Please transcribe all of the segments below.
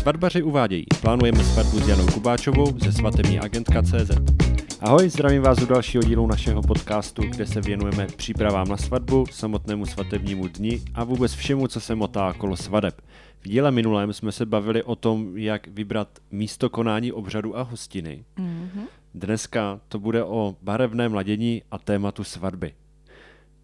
Svatbaři uvádějí. Plánujeme svatbu s Janou Kubáčovou ze svatební agentka CZ. Ahoj, zdravím vás u dalšího dílu našeho podcastu, kde se věnujeme přípravám na svatbu, samotnému svatebnímu dni a vůbec všemu, co se motá kolo svadeb. V díle minulém jsme se bavili o tom, jak vybrat místo konání obřadu a hostiny. Mm-hmm. Dneska to bude o barevném ladění a tématu svatby.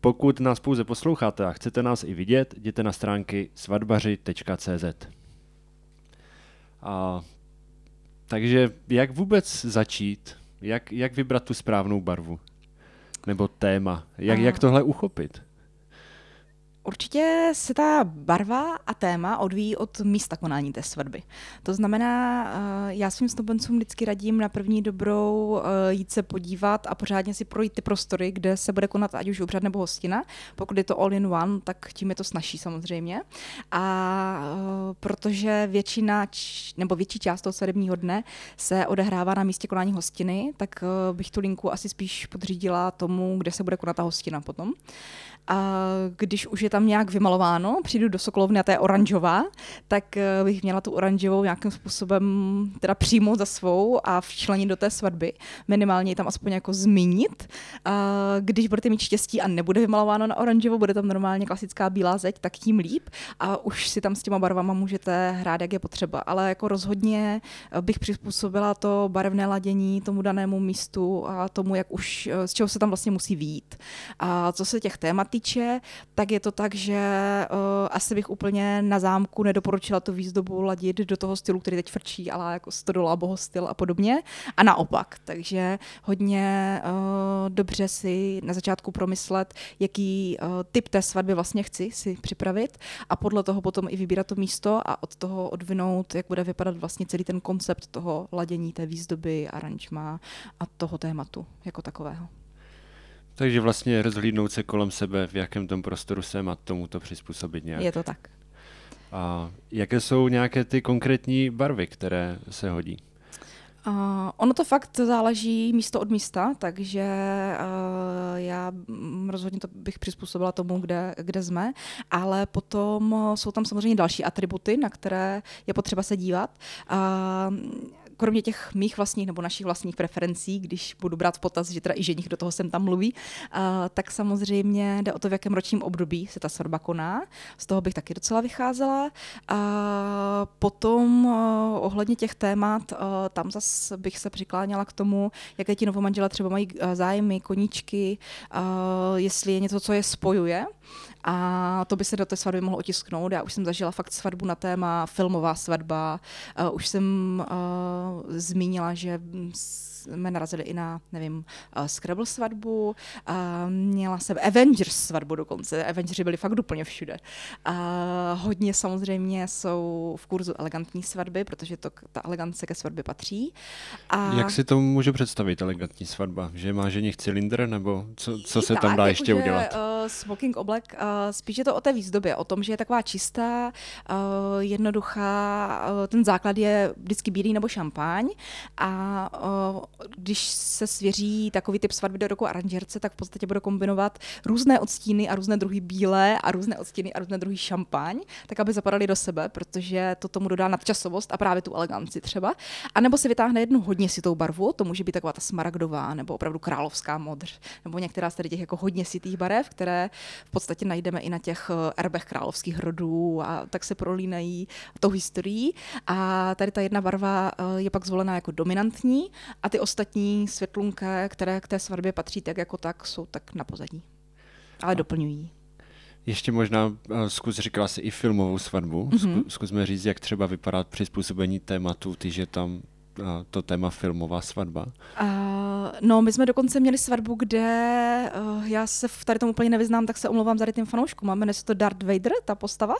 Pokud nás pouze posloucháte a chcete nás i vidět, jděte na stránky svatbaři.cz. A, takže jak vůbec začít? Jak, jak vybrat tu správnou barvu? Nebo téma? Jak, jak tohle uchopit? Určitě se ta barva a téma odvíjí od místa konání té svatby. To znamená, eh, já svým snoubencům vždycky radím na první dobrou eh, jít se podívat a pořádně si projít ty prostory, kde se bude konat ať už obřad nebo hostina. Pokud je to all in one, tak tím je to snažší samozřejmě. A eh, protože většina, nebo větší část toho svatebního dne se odehrává na místě konání hostiny, tak bych tu linku asi spíš podřídila tomu, kde se bude konat ta hostina potom. A když už je tam nějak vymalováno, přijdu do Sokolovny a to je oranžová, tak eh, bych měla tu oranžovou nějakým způsobem teda přijmout za svou a včlenit do té svatby. Minimálně tam aspoň jako zmínit. A když budete mít štěstí a nebude vymalováno na oranžovou, bude tam normálně klasická bílá zeď, tak tím líp. A už si tam s těma barvama můžete hrát, jak je potřeba. Ale jako rozhodně bych přizpůsobila to barevné ladění tomu danému místu a tomu, jak už, eh, z čeho se tam vlastně musí výjít. A co se těch témat týče, tak je to tak, že uh, asi bych úplně na zámku nedoporučila tu výzdobu ladit do toho stylu, který teď frčí, ale jako stodola, bohostyl a podobně. A naopak. Takže hodně uh, dobře si na začátku promyslet, jaký uh, typ té svatby vlastně chci si připravit a podle toho potom i vybírat to místo a od toho odvinout, jak bude vypadat vlastně celý ten koncept toho ladění té výzdoby, aranžma a toho tématu jako takového. Takže vlastně rozhlídnout se kolem sebe, v jakém tom prostoru jsem a tomu to přizpůsobit nějak. Je to tak. A jaké jsou nějaké ty konkrétní barvy, které se hodí? Uh, ono to fakt záleží místo od místa, takže uh, já rozhodně to bych přizpůsobila tomu, kde, kde jsme, ale potom jsou tam samozřejmě další atributy, na které je potřeba se dívat. Uh, kromě těch mých vlastních nebo našich vlastních preferencí, když budu brát v potaz, že teda i ženich do toho sem tam mluví, uh, tak samozřejmě jde o to, v jakém ročním období se ta svatba koná. Z toho bych taky docela vycházela. A potom uh, ohledně těch témat, uh, tam zase bych se přikláněla k tomu, jaké ti novomanželé třeba mají zájmy, koníčky, jestli je něco, co je spojuje. A to by se do té svatby mohlo otisknout. Já už jsem zažila fakt svatbu na téma filmová svatba. Už jsem zmínila, že jsme narazili i na, nevím, uh, Scrabble svatbu, uh, měla jsem Avengers svatbu dokonce, Avengers byli fakt úplně všude. Uh, hodně samozřejmě jsou v kurzu elegantní svatby, protože to, ta elegance ke svatbě patří. A... Jak si to může představit elegantní svatba? Že má ženich cylindr, nebo co, co se tak, tam dá jako ještě že, udělat? Uh, smoking oblek, uh, spíš je to o té výzdobě, o tom, že je taková čistá, uh, jednoduchá, uh, ten základ je vždycky bílý nebo šampáň a když se svěří takový typ svatby do roku aranžerce, tak v podstatě bude kombinovat různé odstíny a různé druhy bílé a různé odstíny a různé druhy šampaň, tak aby zapadaly do sebe, protože to tomu dodá nadčasovost a právě tu eleganci třeba. A nebo si vytáhne jednu hodně sitou barvu, to může být taková ta smaragdová nebo opravdu královská modř, nebo některá z těch jako hodně sitých barev, které v podstatě najdeme i na těch eh, erbech královských rodů a tak se prolínají tou historií. A tady ta jedna barva eh, je pak zvolená jako dominantní a ty ostatní světlunké, které k té svatbě patří tak jako tak, jsou tak na pozadí. Ale a. doplňují. Ještě možná uh, zkus, říkala si i filmovou svatbu. Mm-hmm. Zkusme říct, jak třeba vypadá přizpůsobení tématu, ty, že tam uh, to téma filmová svatba. Uh, no, my jsme dokonce měli svatbu, kde uh, já se v tady tomu úplně nevyznám, tak se omlouvám za tím fanouškům. Máme se to Darth Vader, ta postava.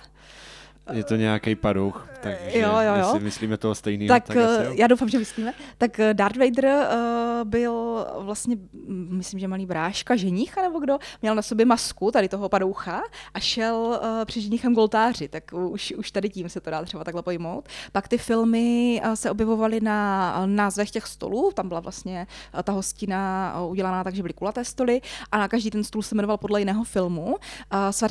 Je to nějaký padouch, takže jo, jo, jo. jestli myslíme toho stejného, tak, tak asi jo. já doufám, že myslíme. Tak eh, Darth Vader uh, byl vlastně, myslím, že malý bráška, ženicha nebo kdo, měl na sobě masku tady toho padoucha a šel uh, při ženichem k oltáři, tak už, už tady tím se to dá třeba takhle pojmout. Pak ty filmy uh, se objevovaly na názvech těch stolů, tam byla vlastně uh, ta hostina uh, udělaná tak, že byly kulaté stoly a na každý ten stůl se jmenoval podle jiného filmu. Uh,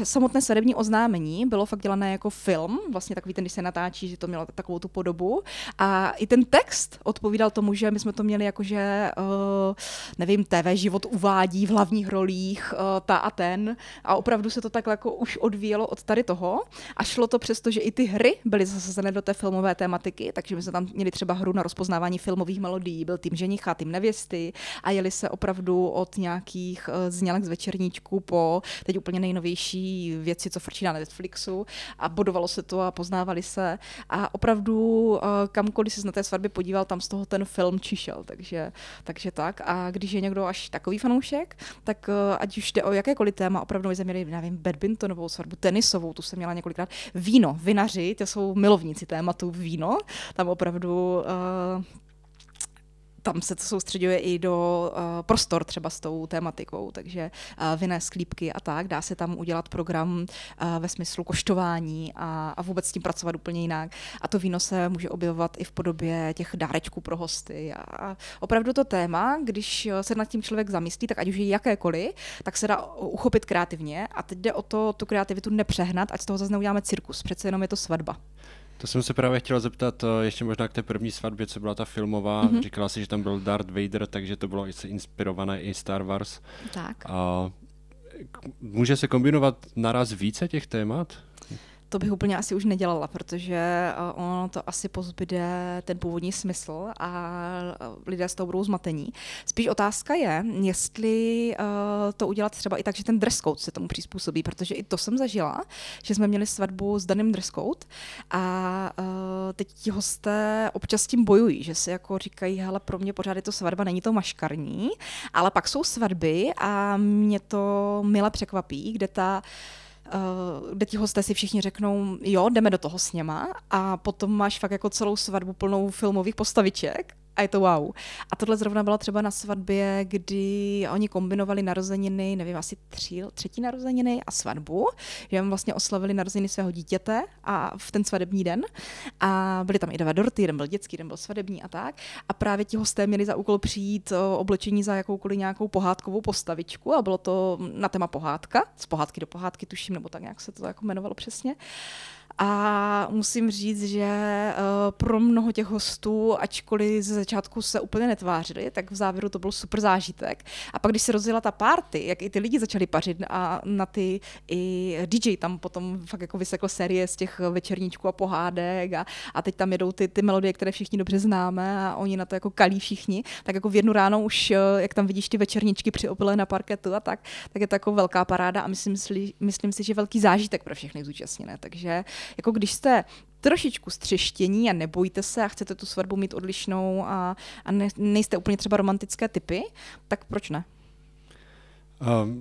samotné svatební oznámení bylo fakt dělané jako film, film, vlastně takový ten, když se natáčí, že to mělo takovou tu podobu. A i ten text odpovídal tomu, že my jsme to měli jako, že uh, nevím, TV život uvádí v hlavních rolích uh, ta a ten. A opravdu se to takhle jako už odvíjelo od tady toho. A šlo to přesto, že i ty hry byly zasazené do té filmové tématiky, takže my jsme tam měli třeba hru na rozpoznávání filmových melodií, byl tým ženicha, tým nevěsty a jeli se opravdu od nějakých uh, znělek z večerníčku po teď úplně nejnovější věci, co frčí na Netflixu a bodovalo se to a poznávali se. A opravdu uh, kamkoliv se na té svatbě podíval, tam z toho ten film čišel, takže, takže tak. A když je někdo až takový fanoušek, tak uh, ať už jde o jakékoliv téma, opravdu jsme měli, nevím, badmintonovou svatbu, tenisovou, tu jsem měla několikrát, víno, vinaři, to jsou milovníci tématu víno, tam opravdu uh, tam se to soustředuje i do uh, prostor třeba s tou tématikou, takže uh, vinné sklípky a tak. Dá se tam udělat program uh, ve smyslu koštování a, a vůbec s tím pracovat úplně jinak. A to víno se může objevovat i v podobě těch dárečků pro hosty. A, opravdu to téma, když se nad tím člověk zamyslí, tak ať už je jakékoliv, tak se dá uchopit kreativně. A teď jde o to, tu kreativitu nepřehnat, ať z toho zase neuděláme cirkus. Přece jenom je to svatba. To jsem se právě chtěl zeptat eh, ještě možná k té první svatbě, co byla ta filmová. Mm-hmm. Říkala si, že tam byl Darth Vader, takže to bylo inspirované i Star Wars. Tak. A může se kombinovat naraz více těch témat? To bych úplně asi už nedělala, protože eh, ono to asi pozbyde ten původní smysl a eh, lidé z toho budou zmatení. Spíš otázka je, jestli uh, to udělat třeba i tak, že ten dress code se tomu přizpůsobí, protože i to jsem zažila, že jsme měli svatbu s daným dress code a teď ti hosté občas tím bojují, že si jako říkají, hele, pro mě pořád je to svatba, není to maškarní, ale pak jsou svatby a mě to mile překvapí, kde ta uh, kde ti hosté si všichni řeknou, jo, jdeme do toho s něma a potom máš fakt jako celou svatbu plnou filmových postaviček a je to wow. A tohle zrovna byla třeba na svatbě, kdy oni kombinovali narozeniny, nevím, asi tři, třetí narozeniny a svatbu, že vlastně oslavili narozeniny svého dítěte a v ten svadební den. A byly tam i dva dorty, jeden byl dětský, jeden byl svadební a tak. A právě ti hosté měli za úkol přijít oblečení za jakoukoliv nějakou pohádkovou postavičku a bylo to na téma pohádka, z pohádky do pohádky tuším, nebo tak nějak se to jako jmenovalo přesně. A musím říct, že uh, pro mnoho těch hostů, ačkoliv ze začátku se úplně netvářili, tak v závěru to byl super zážitek. A pak, když se rozjela ta party, jak i ty lidi začali pařit a na ty i DJ tam potom fakt jako vysekl série z těch večerníčků a pohádek a, a teď tam jedou ty, ty melodie, které všichni dobře známe a oni na to jako kalí všichni, tak jako v jednu ráno už, eh, jak tam vidíš ty večerníčky při opile na parketu a tak, tak je to jako velká paráda a myslím, myslím si, že velký zážitek pro všechny zúčastněné. Takže jako když jste trošičku střeštění a nebojte se a chcete tu svatbu mít odlišnou a, a ne, nejste úplně třeba romantické typy, tak proč ne?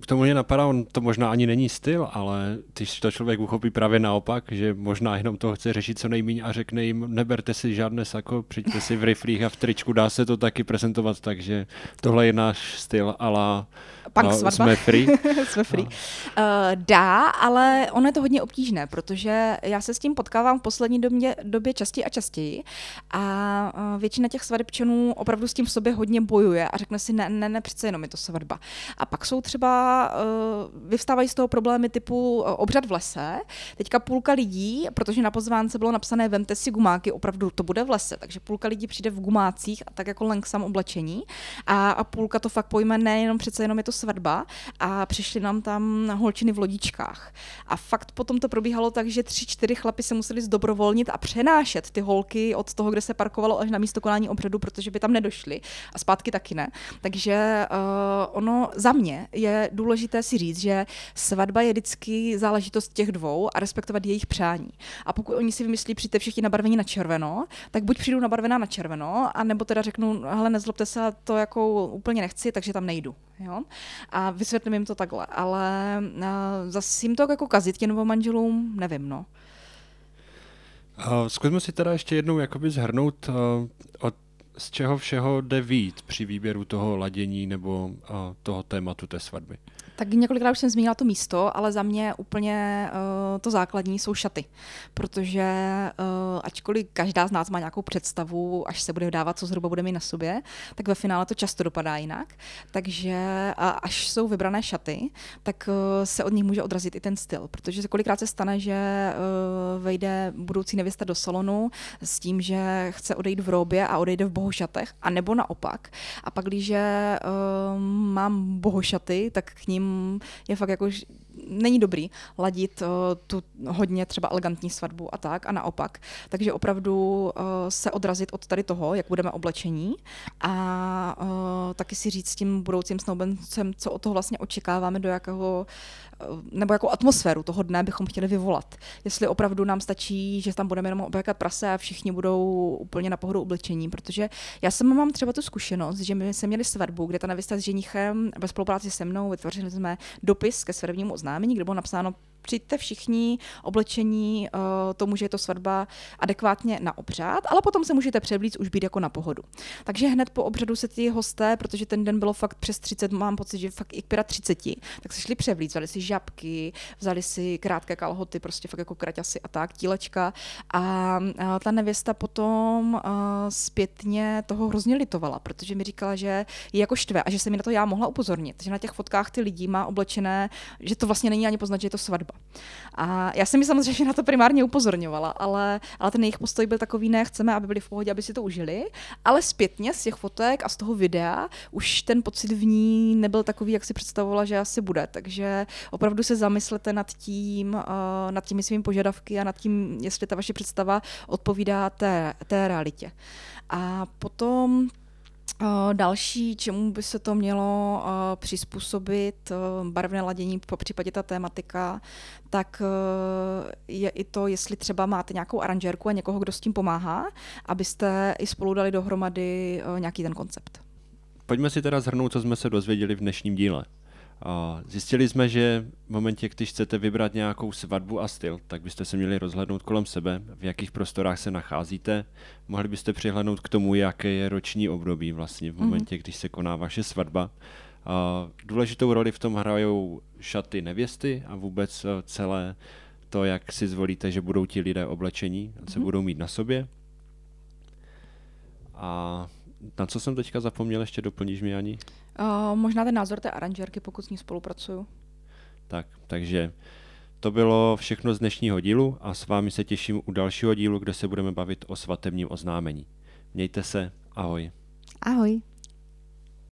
K tomu mě napadá, on to možná ani není styl, ale když to člověk uchopí právě naopak, že možná jenom to chce řešit co nejméně a řekne jim, neberte si žádné sako, přijďte si v riflích a v tričku, dá se to taky prezentovat, takže tohle je náš styl, ale Punk no, svatba. Jsme free. jsme free. No. Uh, dá, ale ono je to hodně obtížné, protože já se s tím potkávám v poslední době, době častěji a častěji a uh, většina těch svadebčanů opravdu s tím v sobě hodně bojuje a řekne si, ne, ne, ne, přece jenom je to svatba. A pak jsou třeba, uh, vyvstávají z toho problémy typu uh, obřad v lese. Teďka půlka lidí, protože na pozvánce bylo napsané vemte si gumáky, opravdu to bude v lese, takže půlka lidí přijde v gumácích a tak jako langsam oblečení a, a půlka to fakt pojme nejenom přece jenom je to svatba a přišli nám tam holčiny v lodičkách. A fakt potom to probíhalo tak, že tři, čtyři chlapy se museli zdobrovolnit a přenášet ty holky od toho, kde se parkovalo až na místo konání obřadu, protože by tam nedošli a zpátky taky ne. Takže uh, ono za mě je důležité si říct, že svatba je vždycky záležitost těch dvou a respektovat jejich přání. A pokud oni si vymyslí, přijďte všichni nabarvení na červeno, tak buď přijdu nabarvená na červeno, a nebo teda řeknu, hele, nezlobte se, to jako úplně nechci, takže tam nejdu. Jo? A vysvětlím jim to takhle. Ale uh, zase jim to jako kazit těm manželům, nevím, no. Uh, zkusme si teda ještě jednou jakoby zhrnout, uh, od, z čeho všeho jde vít při výběru toho ladění nebo uh, toho tématu té svatby. Tak několikrát už jsem zmínila to místo, ale za mě úplně uh, to základní jsou šaty, protože uh, ačkoliv každá z nás má nějakou představu, až se bude dávat, co zhruba bude mít na sobě, tak ve finále to často dopadá jinak. Takže až jsou vybrané šaty, tak eh, se od nich může odrazit i ten styl, protože se kolikrát se stane, že eh, vejde budoucí nevěsta do salonu s tím, že chce odejít v robě a odejde v bohošatech, a nebo naopak. A pak, když mám bohošaty, tak k ním je fakt jako není dobrý ladit uh, tu hodně třeba elegantní svatbu a tak a naopak. Takže opravdu uh, se odrazit od tady toho, jak budeme oblečení a uh, taky si říct s tím budoucím snoubencem, co od toho vlastně očekáváme, do jakého nebo jakou atmosféru toho dne bychom chtěli vyvolat. Jestli opravdu nám stačí, že tam budeme jenom obékat prase a všichni budou úplně na pohodu oblečení, protože já jsem mám třeba tu zkušenost, že my jsme měli svatbu, kde ta nevěsta s ženichem ve spolupráci se mnou vytvořili jsme dopis ke svatebnímu oznámení, kde bylo napsáno přijďte všichni oblečení uh, tomu, že je to svatba adekvátně na obřad, ale potom se můžete převlít už být jako na pohodu. Takže hned po obřadu se ty hosté, protože ten den bylo fakt přes 30, mám pocit, že fakt i k 35, tak se šli převlít, vzali si žabky, vzali si krátké kalhoty, prostě fakt jako kraťasy a tak, tílečka. A uh, ta nevěsta potom uh, zpětně toho hrozně litovala, protože mi říkala, že je jako štve a že se mi na to já mohla upozornit, že na těch fotkách ty lidi má oblečené, že to vlastně není ani poznat, že je to svatba. A já jsem mi samozřejmě na to primárně upozorňovala, ale, ale ten jejich postoj byl takový, ne, chceme, aby byli v pohodě, aby si to užili, ale zpětně z těch fotek a z toho videa už ten pocit v ní nebyl takový, jak si představovala, že asi bude. Takže opravdu se zamyslete nad tím, uh, nad těmi svými požadavky a nad tím, jestli ta vaše představa odpovídá té, té realitě. A potom Další, čemu by se to mělo přizpůsobit, barevné ladění, po případě ta tématika, tak je i to, jestli třeba máte nějakou aranžérku a někoho, kdo s tím pomáhá, abyste i spolu dali dohromady nějaký ten koncept. Pojďme si teda zhrnout, co jsme se dozvěděli v dnešním díle. Zjistili jsme, že v momentě, když chcete vybrat nějakou svatbu a styl, tak byste se měli rozhlednout kolem sebe, v jakých prostorách se nacházíte. Mohli byste přihlednout k tomu, jaké je roční období vlastně v mhm. momentě, když se koná vaše svatba. Důležitou roli v tom hrajou šaty nevěsty a vůbec e, celé to, jak si zvolíte, že budou ti lidé oblečení a co mm-hmm. budou mít na sobě. A na co jsem teďka zapomněl, ještě doplníš mi, Ani? Uh, možná ten názor té aranžerky, pokud s ní spolupracuju. Tak, takže to bylo všechno z dnešního dílu a s vámi se těším u dalšího dílu, kde se budeme bavit o svatebním oznámení. Mějte se, ahoj. Ahoj.